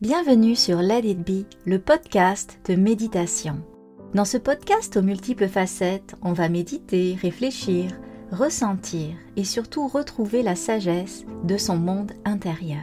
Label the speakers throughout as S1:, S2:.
S1: Bienvenue sur Let It Be, le podcast de méditation. Dans ce podcast aux multiples facettes, on va méditer, réfléchir, ressentir et surtout retrouver la sagesse de son monde intérieur.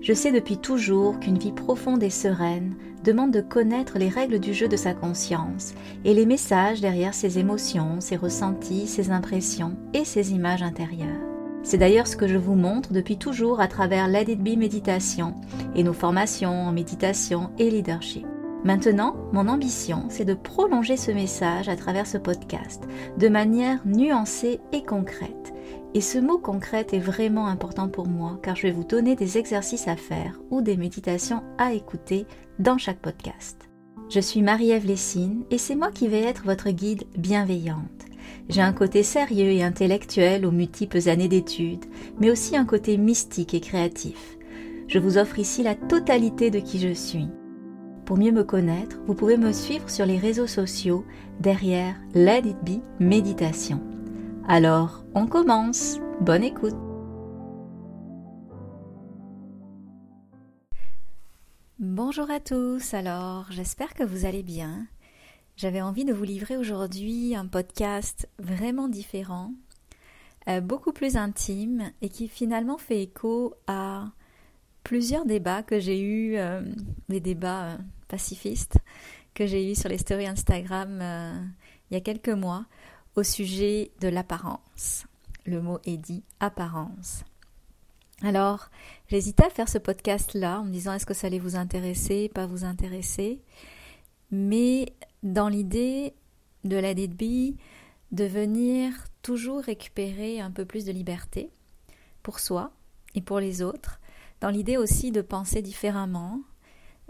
S1: Je sais depuis toujours qu'une vie profonde et sereine demande de connaître les règles du jeu de sa conscience et les messages derrière ses émotions, ses ressentis, ses impressions et ses images intérieures. C'est d'ailleurs ce que je vous montre depuis toujours à travers Be Méditation et nos formations en méditation et leadership. Maintenant, mon ambition, c'est de prolonger ce message à travers ce podcast de manière nuancée et concrète. Et ce mot concrète est vraiment important pour moi car je vais vous donner des exercices à faire ou des méditations à écouter dans chaque podcast. Je suis Marie-Ève Lessine et c'est moi qui vais être votre guide bienveillante. J'ai un côté sérieux et intellectuel aux multiples années d'études, mais aussi un côté mystique et créatif. Je vous offre ici la totalité de qui je suis. Pour mieux me connaître, vous pouvez me suivre sur les réseaux sociaux derrière Let It Be Méditation. Alors, on commence. Bonne écoute. Bonjour à tous, alors j'espère que vous allez bien. J'avais envie de vous livrer aujourd'hui un podcast vraiment différent, euh, beaucoup plus intime et qui finalement fait écho à plusieurs débats que j'ai eus, euh, des débats euh, pacifistes que j'ai eus sur les stories Instagram il y a quelques mois au sujet de l'apparence. Le mot est dit apparence. Alors, j'hésitais à faire ce podcast-là en me disant est-ce que ça allait vous intéresser, pas vous intéresser? Mais dans l'idée de la DB de venir toujours récupérer un peu plus de liberté pour soi et pour les autres, dans l'idée aussi de penser différemment.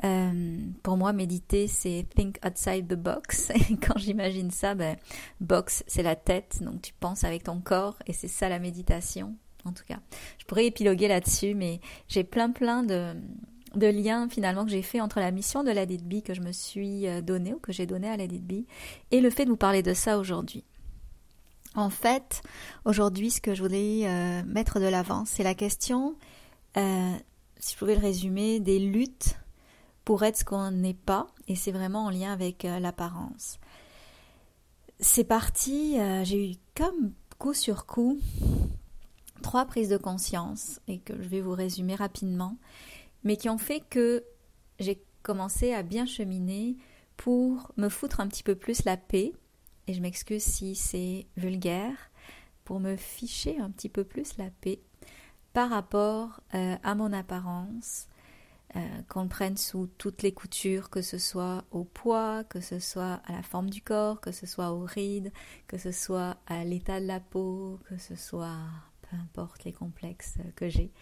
S1: Euh, pour moi, méditer, c'est think outside the box. Et quand j'imagine ça, ben, box, c'est la tête, donc tu penses avec ton corps, et c'est ça la méditation, en tout cas. Je pourrais épiloguer là-dessus, mais j'ai plein plein de, liens finalement que j'ai fait entre la mission de la B que je me suis euh, donnée ou que j'ai donnée à la B et le fait de vous parler de ça aujourd'hui. En fait, aujourd'hui, ce que je voulais euh, mettre de l'avant, c'est la question, euh, si je pouvais le résumer, des luttes pour être ce qu'on n'est pas, et c'est vraiment en lien avec l'apparence. C'est parti, j'ai eu comme coup sur coup trois prises de conscience, et que je vais vous résumer rapidement mais qui ont fait que j'ai commencé à bien cheminer pour me foutre un petit peu plus la paix, et je m'excuse si c'est vulgaire, pour me ficher un petit peu plus la paix par rapport euh, à mon apparence, euh, qu'on le prenne sous toutes les coutures, que ce soit au poids, que ce soit à la forme du corps, que ce soit aux rides, que ce soit à l'état de la peau, que ce soit peu importe les complexes que j'ai.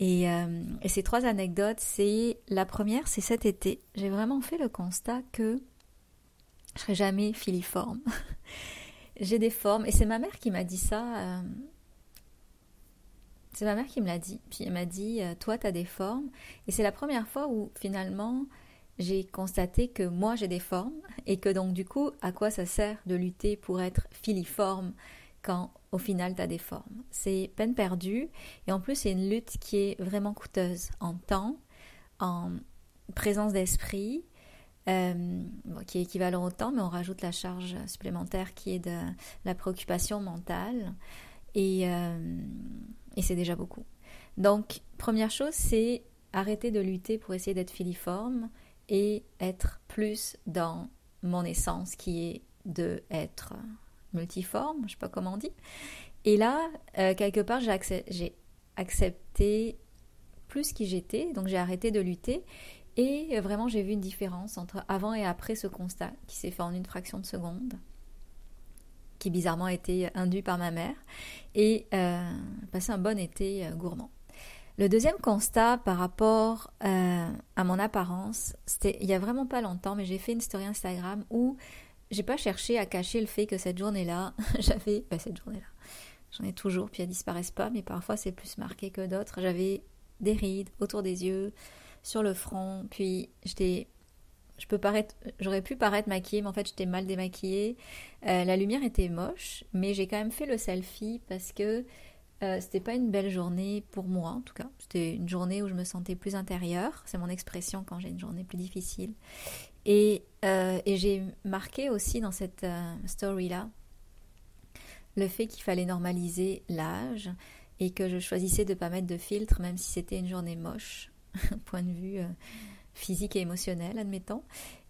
S1: Euh, et, ces trois anecdotes, c'est la première, c'est cet été. J'ai vraiment fait le constat que je serai jamais filiforme. J'ai des formes, et c'est ma mère qui m'a dit ça. Euh, c'est ma mère qui me l'a dit. Puis elle m'a dit, euh, toi, tu des formes. Et c'est la première fois où finalement j'ai constaté que moi j'ai des formes et que donc du coup, à quoi ça sert de lutter pour être filiforme quand au final tu as des formes. C'est peine perdue et en plus c'est une lutte qui est vraiment coûteuse en temps, en présence d'esprit, euh, qui est équivalent au temps, mais on rajoute la charge supplémentaire qui est de la préoccupation mentale et, euh, et c'est déjà beaucoup. Donc première chose c'est arrêter de lutter pour essayer d'être filiforme et être plus dans mon essence qui est de être multiforme, je sais pas comment on dit. Et là, euh, quelque part, j'ai accepté plus qui j'étais, donc j'ai arrêté de lutter. Et vraiment, j'ai vu une différence entre avant et après ce constat qui s'est fait en une fraction de seconde, qui bizarrement a été induit par ma mère, et euh, passé un bon été euh, gourmand. Le deuxième constat par rapport euh, à mon apparence, c'était il y a vraiment pas longtemps, mais j'ai fait une story Instagram où j'ai pas cherché à cacher le fait que cette journée-là, j'avais, bah, cette journée-là, j'en ai toujours, puis elles disparaissent pas, mais parfois c'est plus marqué que d'autres. J'avais des rides autour des yeux, sur le front, puis j'étais, je peux paraître, j'aurais pu paraître maquillée, mais en fait j'étais mal démaquillée. Euh, la lumière était moche, mais j'ai quand même fait le selfie parce que euh, c'était pas une belle journée pour moi, en tout cas. C'était une journée où je me sentais plus intérieure. C'est mon expression quand j'ai une journée plus difficile. Et, euh, et j'ai marqué aussi dans cette euh, story-là le fait qu'il fallait normaliser l'âge et que je choisissais de ne pas mettre de filtre, même si c'était une journée moche, point de vue physique et émotionnel, admettons.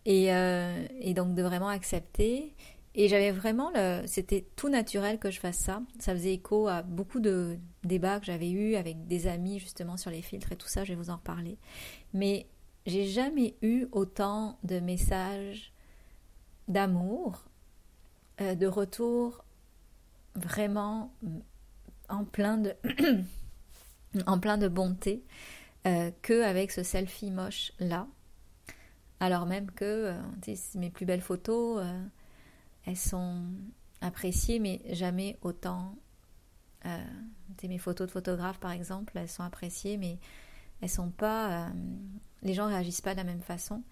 S1: Et, et donc de vraiment accepter et j'avais vraiment le. C'était tout naturel que je fasse ça. Ça faisait écho à beaucoup de débats que j'avais eus avec des amis justement sur les filtres et tout ça. Je vais vous en reparler. Mais j'ai jamais eu autant de messages d'amour, euh, de retour vraiment en plein de, en plein de bonté euh, qu'avec ce selfie moche là. Alors même que euh, mes plus belles photos. Euh, elles sont appréciées, mais jamais autant. Euh, mes photos de photographes, par exemple, elles sont appréciées, mais elles sont pas. Euh, les gens réagissent pas de la même façon.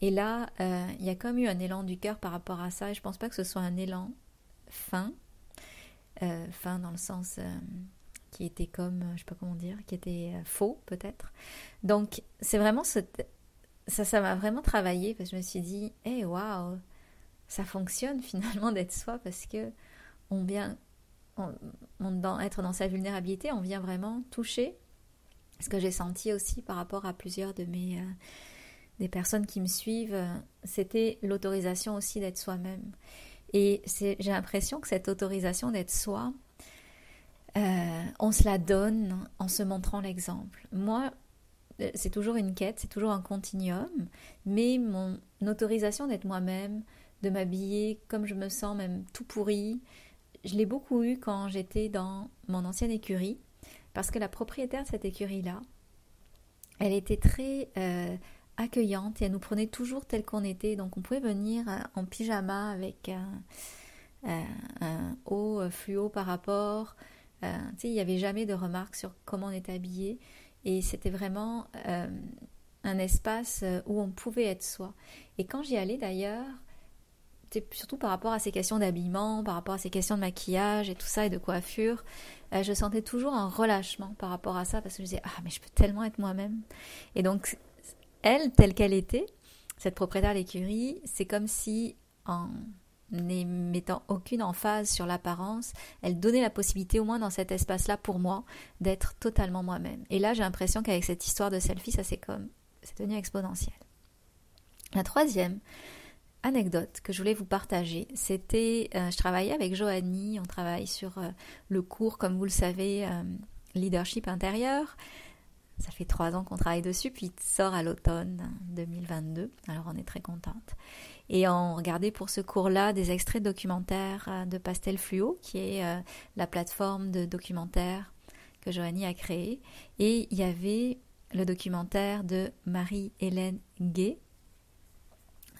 S1: Et là, euh, il y a comme eu un élan du cœur par rapport à ça. Et je pense pas que ce soit un élan fin, euh, fin dans le sens qui était comme, je sais pas comment dire, qui était faux peut-être. Donc c'est vraiment ça, ça m'a vraiment travaillé parce que je me suis dit, hey, waouh ça fonctionne finalement d'être soi parce que on vient être dans sa vulnérabilité, on vient vraiment toucher ce que j'ai senti aussi par rapport à plusieurs de mes euh, des personnes qui me suivent, euh, c'était l'autorisation aussi d'être soi-même. Et j'ai l'impression que cette autorisation d'être soi, euh, on se la donne en se montrant l'exemple. Moi, c'est toujours une quête, c'est toujours un continuum, mais mon autorisation d'être moi-même, de m'habiller comme je me sens, même tout pourri. Je l'ai beaucoup eu quand j'étais dans mon ancienne écurie, parce que la propriétaire de cette écurie-là, elle était très euh, accueillante et elle nous prenait toujours tel qu'on était. Donc on pouvait venir euh, en pyjama avec un, un haut fluo par rapport. Euh, il n'y avait jamais de remarques sur comment on était habillé. Et c'était vraiment un espace où on pouvait être soi. Et quand j'y allais d'ailleurs, surtout par rapport à ces questions d'habillement, par rapport à ces questions de maquillage et tout ça et de coiffure, euh, je sentais toujours un relâchement par rapport à ça parce que je disais ah mais je peux tellement être moi-même. Et donc elle telle qu'elle était, cette propriétaire d'écurie, c'est comme si en n'émettant aucune emphase sur l'apparence, elle donnait la possibilité au moins dans cet espace-là pour moi d'être totalement moi-même. Et là j'ai l'impression qu'avec cette histoire de selfie, ça c'est comme c'est devenu exponentiel. La troisième, anecdote que je voulais vous partager. C'était, euh, je travaillais avec Joanie, on travaille sur euh, le cours, comme vous le savez, euh, leadership intérieur. Ça fait trois ans qu'on travaille dessus, puis il sort à l'automne 2022. Alors on est très contente. Et on regardait pour ce cours-là des extraits de documentaires de Pastel Fluo, qui est la plateforme de documentaires que Joanie a créée. Et il y avait le documentaire de Marie-Hélène Gay,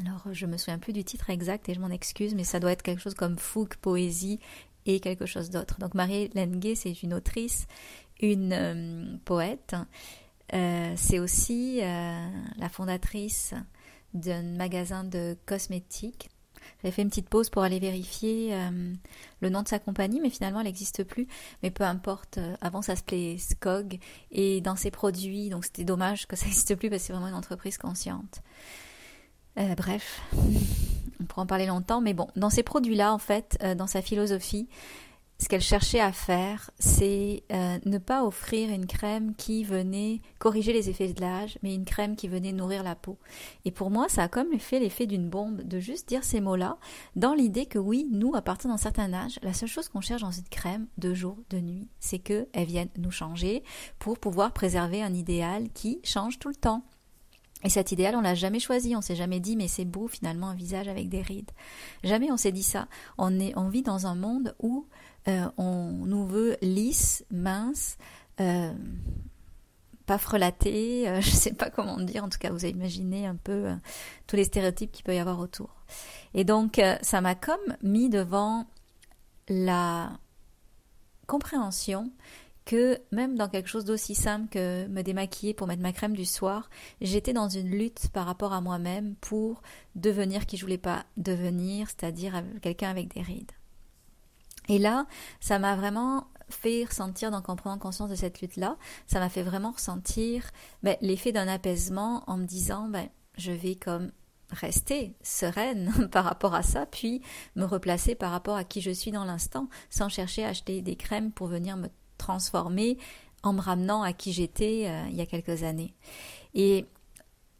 S1: alors, je me souviens plus du titre exact et je m'en excuse, mais ça doit être quelque chose comme Fouque, poésie et quelque chose d'autre. Donc, Marie Lengue, c'est une autrice, une euh, poète. Euh, c'est aussi euh, la fondatrice d'un magasin de cosmétiques. J'avais fait une petite pause pour aller vérifier le nom de sa compagnie, mais finalement elle n'existe plus. Mais peu importe, avant ça s'appelait Skog. Et dans ses produits, donc c'était dommage que ça n'existe plus parce que c'est vraiment une entreprise consciente. Euh, bref, on pourra en parler longtemps, mais bon, dans ces produits-là, en fait, euh, dans sa philosophie, ce qu'elle cherchait à faire, c'est euh, ne pas offrir une crème qui venait corriger les effets de l'âge, mais une crème qui venait nourrir la peau. Et pour moi, ça a comme fait l'effet d'une bombe de juste dire ces mots-là, dans l'idée que oui, nous, à partir d'un certain âge, la seule chose qu'on cherche dans une crème de jour, de nuit, c'est qu'elle vienne nous changer pour pouvoir préserver un idéal qui change tout le temps. Et cet idéal, on l'a jamais choisi, on s'est jamais dit mais c'est beau finalement un visage avec des rides. Jamais on s'est dit ça. On vit dans un monde où euh, on nous veut lisse, mince, euh, pas frelaté, euh, je sais pas comment dire. En tout cas, vous avez imaginé un peu tous les stéréotypes qu'il peut y avoir autour. Et donc, ça m'a comme mis devant la compréhension que même dans quelque chose d'aussi simple que me démaquiller pour mettre ma crème du soir, j'étais dans une lutte par rapport à moi-même pour devenir qui je voulais pas devenir, c'est-à-dire quelqu'un avec des rides. Et là, ça m'a vraiment fait ressentir, donc en prenant conscience de cette lutte-là, ça m'a fait vraiment ressentir ben, l'effet d'un apaisement en me disant, ben, je vais comme rester sereine par rapport à ça, puis me replacer par rapport à qui je suis dans l'instant, sans chercher à acheter des crèmes pour venir me transformer en me ramenant à qui j'étais euh, il y a quelques années. Et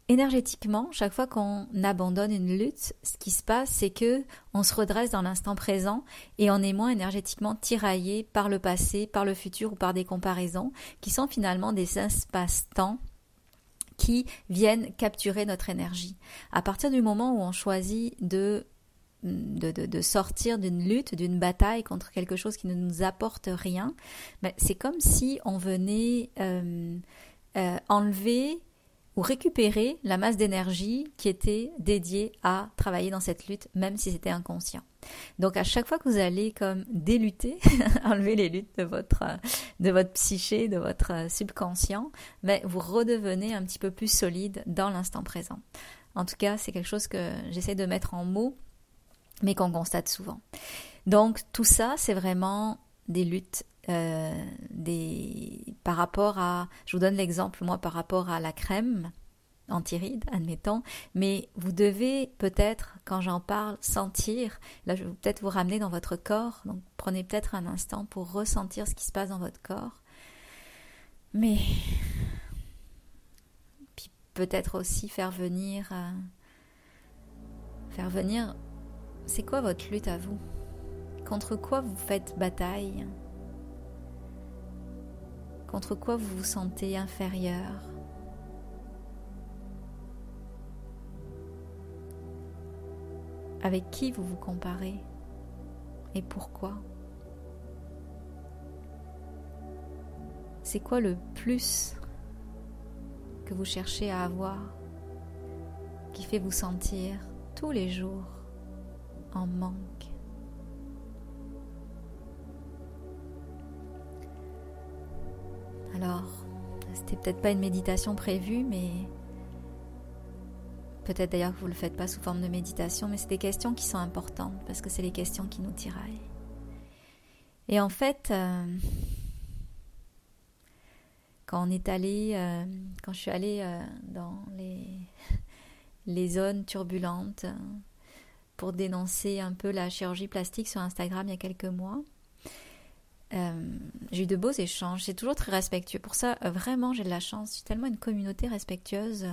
S1: énergétiquement, chaque fois qu'on abandonne une lutte, ce qui se passe, c'est que on se redresse dans l'instant présent et on est moins énergétiquement tiraillé par le passé, par le futur ou par des comparaisons qui sont finalement des espaces-temps qui viennent capturer notre énergie. À partir du moment où on choisit de de, sortir d'une lutte, d'une bataille contre quelque chose qui ne nous apporte rien, mais c'est comme si on venait euh, euh, enlever ou récupérer la masse d'énergie qui était dédiée à travailler dans cette lutte, même si c'était inconscient. Donc à chaque fois que vous allez comme délutter, enlever les luttes de votre de votre psyché, de votre subconscient, mais vous redevenez un petit peu plus solide dans l'instant présent. En tout cas, c'est quelque chose que j'essaie de mettre en mots, mais qu'on constate souvent. Donc tout ça, c'est vraiment des luttes euh, des, par rapport à, je vous donne l'exemple moi par rapport à la crème anti-rides, admettons, mais vous devez peut-être, quand j'en parle, sentir, là je vais peut-être vous ramener dans votre corps, donc prenez peut-être un instant pour ressentir ce qui se passe dans votre corps, mais puis peut-être aussi faire venir, euh, faire venir, c'est quoi votre lutte à vous? Contre quoi vous faites bataille? Contre quoi vous vous sentez inférieur? Avec qui vous vous comparez? Et pourquoi? C'est quoi le plus que vous cherchez à avoir qui fait vous sentir tous les jours en manque Alors, c'était peut-être pas une méditation prévue, mais peut-être d'ailleurs que vous ne le faites pas sous forme de méditation, mais c'est des questions qui sont importantes parce que c'est les questions qui nous tiraillent. Et en fait, euh, quand on est allé, euh, quand je suis allée euh, dans les, les zones turbulentes pour dénoncer un peu la chirurgie plastique sur Instagram il y a quelques mois, euh, j'ai eu de beaux échanges, c'est toujours très respectueux. Pour ça, euh, vraiment, j'ai de la chance. J'ai tellement une communauté respectueuse.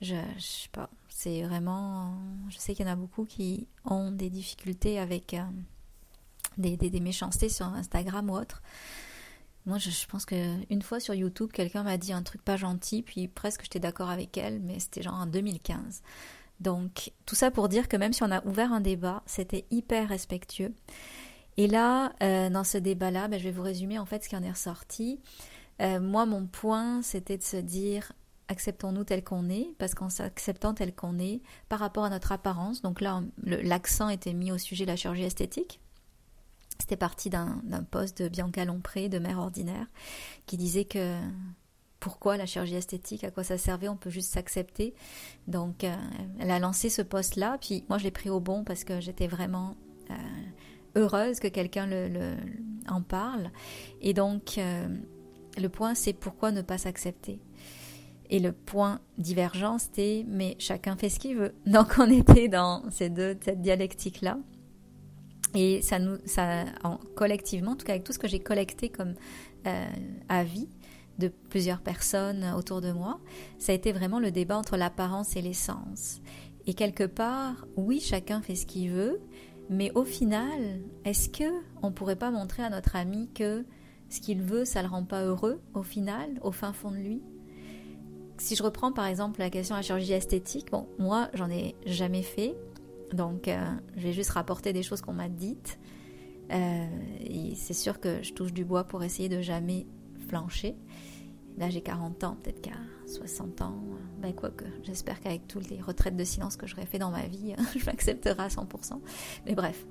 S1: Je, sais pas, c'est vraiment. Je sais qu'il y en a beaucoup qui ont des difficultés avec euh, des, des, méchancetés sur Instagram ou autre. Moi, je, je pense qu'une fois sur YouTube, quelqu'un m'a dit un truc pas gentil, puis presque j'étais d'accord avec elle, mais c'était genre en 2015. Donc, tout ça pour dire que même si on a ouvert un débat, c'était hyper respectueux. Et là, euh, dans ce débat-là, ben, je vais vous résumer en fait ce qui en est ressorti. Euh, moi, mon point, c'était de se dire acceptons-nous tel qu'on est, parce qu'en s'acceptant tel qu'on est, par rapport à notre apparence, donc là, l'accent était mis au sujet de la chirurgie esthétique. C'était parti d'un poste de Bianca Lompré, de mère ordinaire, qui disait que pourquoi la chirurgie esthétique, à quoi ça servait, on peut juste s'accepter. Donc, euh, elle a lancé ce poste-là, puis moi, je l'ai pris au bon parce que j'étais vraiment heureuse que quelqu'un le, en parle. Et donc, euh, le point, c'est pourquoi ne pas s'accepter. Et le point divergent, c'était mais chacun fait ce qu'il veut. Donc, on était dans ces deux, cette dialectique-là. Et ça nous, ça, en, collectivement, en tout cas avec tout ce que j'ai collecté comme euh, avis de plusieurs personnes autour de moi, ça a été vraiment le débat entre l'apparence et l'essence. Et quelque part, oui, chacun fait ce qu'il veut, mais au final, est-ce que on pourrait pas montrer à notre ami que ce qu'il veut, ça le rend pas heureux au final, au fin fond de lui? Si je reprends par exemple la question de la chirurgie esthétique, bon, moi j'en ai jamais fait, donc euh, je vais juste rapporter des choses qu'on m'a dites. Euh, c'est sûr que je touche du bois pour essayer de jamais flancher. Là j'ai 40 ans, peut-être qu'à 60 ans, ben quoi que j'espère qu'avec toutes les retraites de silence que j'aurais fait dans ma vie, je m'accepterai à 100%. Mais bref,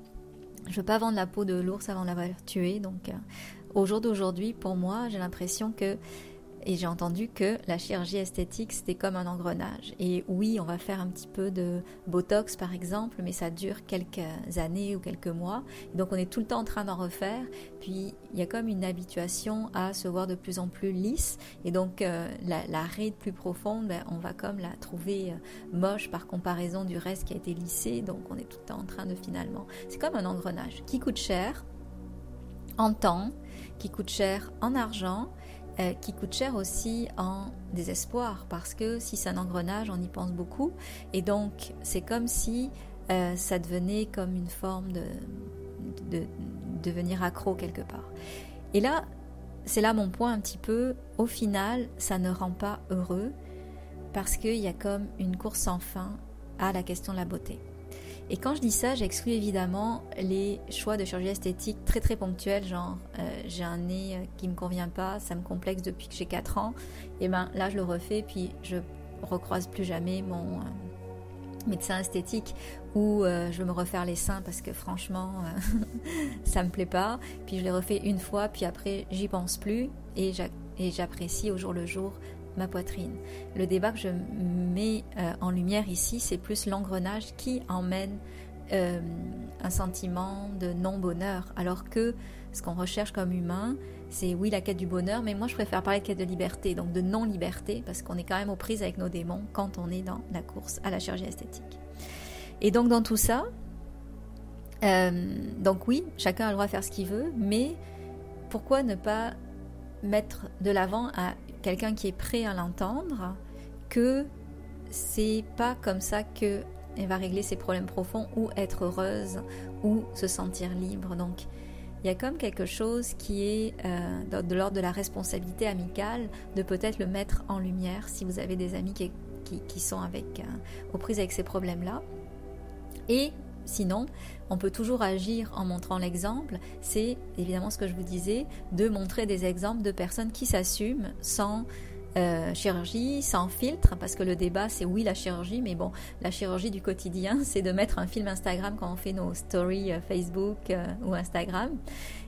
S1: je veux pas vendre la peau de l'ours avant de l'avoir tué, donc euh, au jour d'aujourd'hui, pour moi, j'ai l'impression que Et j'ai entendu que la chirurgie esthétique, c'était comme un engrenage. Et oui, on va faire un petit peu de Botox, par exemple, mais ça dure quelques années ou quelques mois. donc, on est tout le temps en train d'en refaire. Puis, il y a comme une habituation à se voir de plus en plus lisse. Et donc, euh, la, ride plus profonde, ben, on va comme la trouver euh, moche par comparaison du reste qui a été lissé. Donc, on est tout le temps en train de finalement... C'est comme un engrenage qui coûte cher en temps, qui coûte cher en argent euh, qui coûte cher aussi en désespoir, parce que si c'est un engrenage, on y pense beaucoup, et donc c'est comme si euh, ça devenait comme une forme de, de, devenir accro quelque part. Et là, c'est là mon point un petit peu, au final, ça ne rend pas heureux, parce qu'il y a comme une course sans fin à la question de la beauté. Et quand je dis ça, j'exclus évidemment les choix de chirurgie esthétique très très ponctuels, genre euh, j'ai un nez euh, qui me convient pas, ça me complexe depuis que j'ai 4 ans, et ben là je le refais, puis je recroise plus jamais mon euh, médecin esthétique ou je vais me refaire les seins parce que franchement ça me plaît pas, puis je les refais une fois, puis après j'y pense plus. Et j'apprécie au jour le jour ma poitrine. Le débat que je mets euh, en lumière ici, c'est plus l'engrenage qui emmène euh, un sentiment de non-bonheur, alors que ce qu'on recherche comme humain, c'est oui la quête du bonheur, mais moi je préfère parler de quête de liberté, donc de non-liberté, parce qu'on est quand même aux prises avec nos démons quand on est dans la course à la chirurgie esthétique. Et donc dans tout ça, euh, donc oui, chacun a le droit de faire ce qu'il veut, mais pourquoi ne pas mettre de l'avant à quelqu'un qui est prêt à l'entendre que c'est pas comme ça que elle va régler ses problèmes profonds ou être heureuse ou se sentir libre. Donc il y a comme quelque chose qui est euh, de l'ordre de la responsabilité amicale de peut-être le mettre en lumière si vous avez des amis qui, qui, sont avec, euh, aux prises avec ces problèmes-là. Et Sinon, on peut toujours agir en montrant l'exemple. C'est évidemment ce que je vous disais, de montrer des exemples de personnes qui s'assument sans euh, chirurgie, sans filtre, parce que le débat c'est oui la chirurgie, mais bon, la chirurgie du quotidien, c'est de mettre un film Instagram quand on fait nos stories euh, Facebook euh, ou Instagram.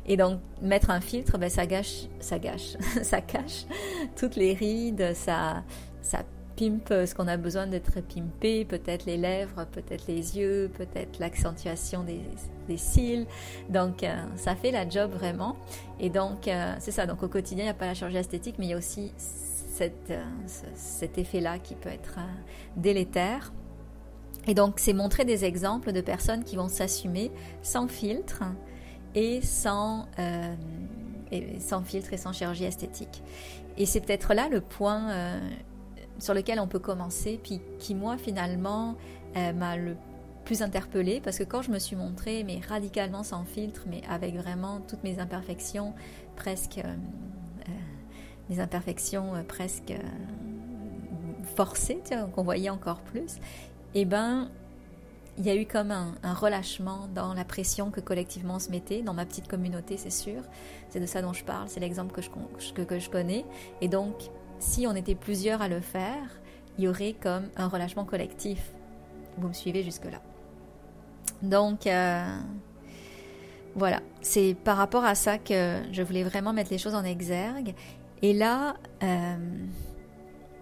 S1: Et donc mettre un filtre, ben, ça gâche, ça gâche, ça cache toutes les rides, ça, ça pimpe ce qu'on a besoin d'être pimpé, peut-être les lèvres, peut-être les yeux, peut-être l'accentuation des, cils. Donc euh, ça fait la job vraiment. Et donc euh, c'est ça, donc au quotidien il n'y a pas la chirurgie esthétique, mais il y a aussi euh, cet effet-là qui peut être délétère. Et donc c'est montrer des exemples de personnes qui vont s'assumer sans filtre et sans, sans filtre et sans chirurgie esthétique. Et c'est peut-être là le point sur lequel on peut commencer, puis qui moi finalement euh, m'a le plus interpellée parce que quand je me suis montrée, mais radicalement sans filtre, mais avec vraiment toutes mes imperfections, presque euh, euh, mes imperfections presque forcées, qu'on voyait encore plus, et eh ben il y a eu comme un, relâchement dans la pression que collectivement on se mettait, dans ma petite communauté, c'est sûr. C'est de ça dont je parle, c'est l'exemple que je, que, que je connais. Et donc, si on était plusieurs à le faire, il y aurait comme un relâchement collectif. Vous me suivez jusque-là. Donc, euh, voilà, c'est par rapport à ça que je voulais vraiment mettre les choses en exergue. Et là, euh,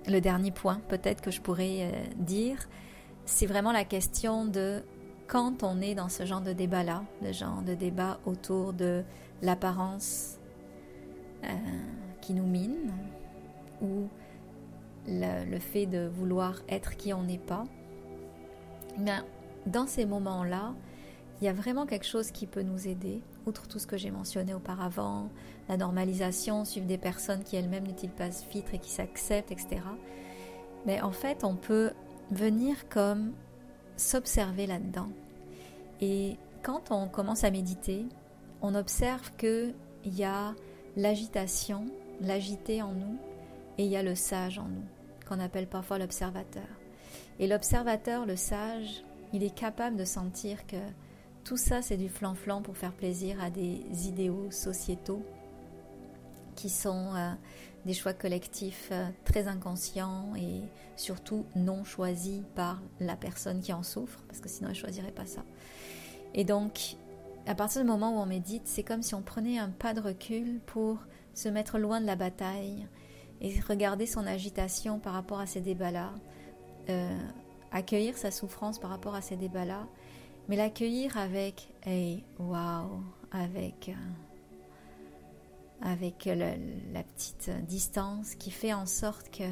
S1: le dernier point peut-être que je pourrais euh, dire, c'est vraiment la question de quand on est dans ce genre de débat-là, de genre de débat autour de l'apparence qui nous mine, ou le, fait de vouloir être qui on n'est pas, bien, dans ces moments-là, il y a vraiment quelque chose qui peut nous aider, outre tout ce que j'ai mentionné auparavant, la normalisation, suivre des personnes qui elles-mêmes n'utilisent pas ce filtre et qui s'acceptent, etc. Mais en fait, on peut venir comme s'observer là-dedans. Et quand on commence à méditer, on observe qu'il y a l'agitation, l'agité en nous, et il y a le sage en nous, qu'on appelle parfois l'observateur. Et l'observateur, le sage, il est capable de sentir que tout ça, c'est du flan-flan pour faire plaisir à des idéaux sociétaux qui sont euh, des choix collectifs euh, très inconscients et surtout non choisis par la personne qui en souffre, parce que sinon elle ne choisirait pas ça. Et donc, à partir du moment où on médite, c'est comme si on prenait un pas de recul pour se mettre loin de la bataille et regarder son agitation par rapport à ces débats-là, euh, accueillir sa souffrance par rapport à ces débats-là, mais l'accueillir avec hey, waouh, avec, euh, avec la petite distance qui fait en sorte que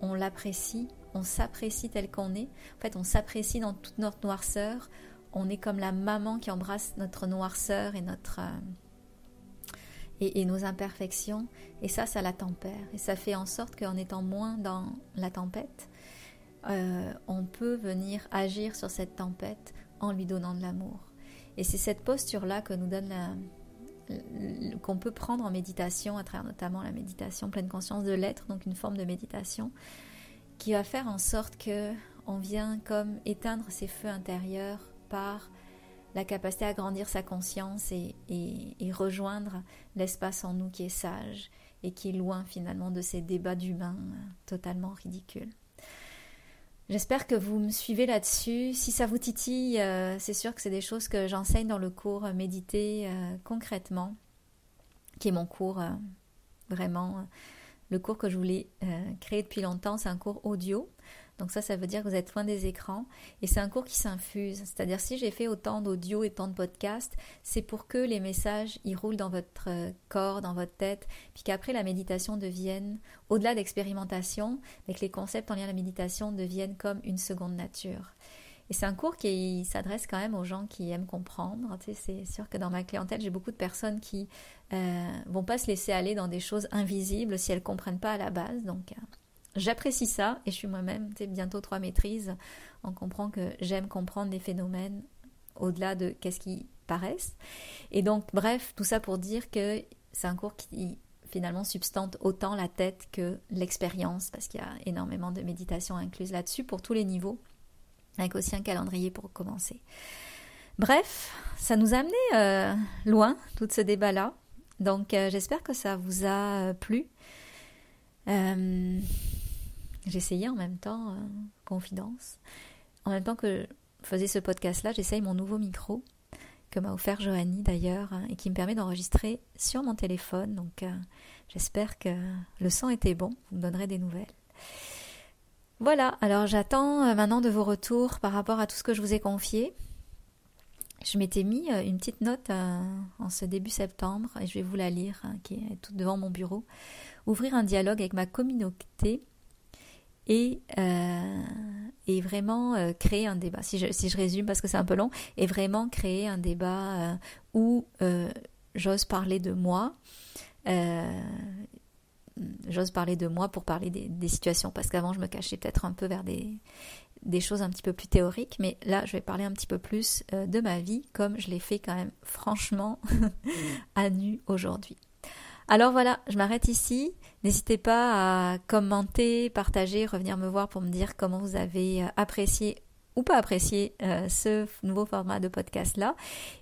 S1: on l'apprécie, on s'apprécie tel qu'on est. En fait, on s'apprécie dans toute notre noirceur. On est comme la maman qui embrasse notre noirceur et notre euh, et, nos imperfections. Et ça, ça la tempère. Et ça fait en sorte qu'en étant moins dans la tempête, euh, on peut venir agir sur cette tempête en lui donnant de l'amour. Et c'est cette posture-là que nous donne qu'on peut prendre en méditation, à travers notamment la méditation pleine conscience de l'être, donc une forme de méditation, qui va faire en sorte que on vient comme éteindre ses feux intérieurs par la capacité à grandir sa conscience et, rejoindre l'espace en nous qui est sage et qui est loin finalement de ces débats d'humains euh, totalement ridicules. J'espère que vous me suivez là-dessus. Si ça vous titille, euh, c'est sûr que c'est des choses que j'enseigne dans le cours Méditer euh, concrètement, qui est mon cours vraiment, le cours que je voulais créer depuis longtemps. C'est un cours audio donc ça, ça veut dire que vous êtes loin des écrans. Et c'est un cours qui s'infuse. C'est-à-dire si j'ai fait autant d'audio et tant de podcasts, c'est pour que les messages, ils roulent dans votre euh, corps, dans votre tête, puis qu'après la méditation devienne, au-delà d'expérimentation, mais que les concepts en lien à la méditation deviennent comme une seconde nature. Et c'est un cours qui s'adresse quand même aux gens qui aiment comprendre. C'est sûr que dans ma clientèle, j'ai beaucoup de personnes qui euh, vont pas se laisser aller dans des choses invisibles si elles comprennent pas à la base. Donc, euh, J'apprécie ça et je suis moi-même bientôt trois maîtrises. On comprend que j'aime comprendre les phénomènes au-delà de qu'est-ce qui paraissent. Et donc, bref, tout ça pour dire que c'est un cours qui finalement substante autant la tête que l'expérience, parce qu'il y a énormément de méditation incluse là-dessus pour tous les niveaux, avec aussi un calendrier pour commencer. Bref, ça nous a amené euh, loin, tout ce débat-là. Donc, euh, j'espère que ça vous a plu. Euh, J'essayais en même temps, euh, confidence, en même temps que je faisais ce podcast-là, j'essaye mon nouveau micro que m'a offert Johanny d'ailleurs hein, et qui me permet d'enregistrer sur mon téléphone. Donc euh, j'espère que le son était bon, vous me donnerez des nouvelles. Voilà, alors j'attends euh, maintenant de vos retours par rapport à tout ce que je vous ai confié. Je m'étais mis une petite note en ce début septembre et je vais vous la lire, hein, qui est toute devant mon bureau. Ouvrir un dialogue avec ma communauté et, euh, et vraiment euh, créer un débat. Si je, si je résume parce que c'est un peu long, et vraiment créer un débat euh, où j'ose parler de moi. j'ose parler de moi pour parler des, des situations parce qu'avant je me cachais peut-être un peu vers des, des choses un petit peu plus théoriques, mais là je vais parler un petit peu plus de ma vie comme je l'ai fait quand même franchement à nu aujourd'hui. Alors voilà, je m'arrête ici. N'hésitez pas à commenter, partager, revenir me voir pour me dire comment vous avez euh, apprécié ou pas apprécié euh, ce nouveau format de podcast-là.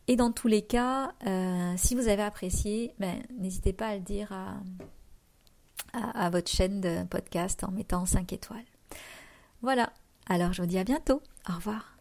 S1: Et dans tous les cas, euh, si vous avez apprécié, ben, n'hésitez pas à le dire à, à, votre chaîne de podcast en mettant 5 étoiles. Voilà, alors je vous dis à bientôt. Au revoir.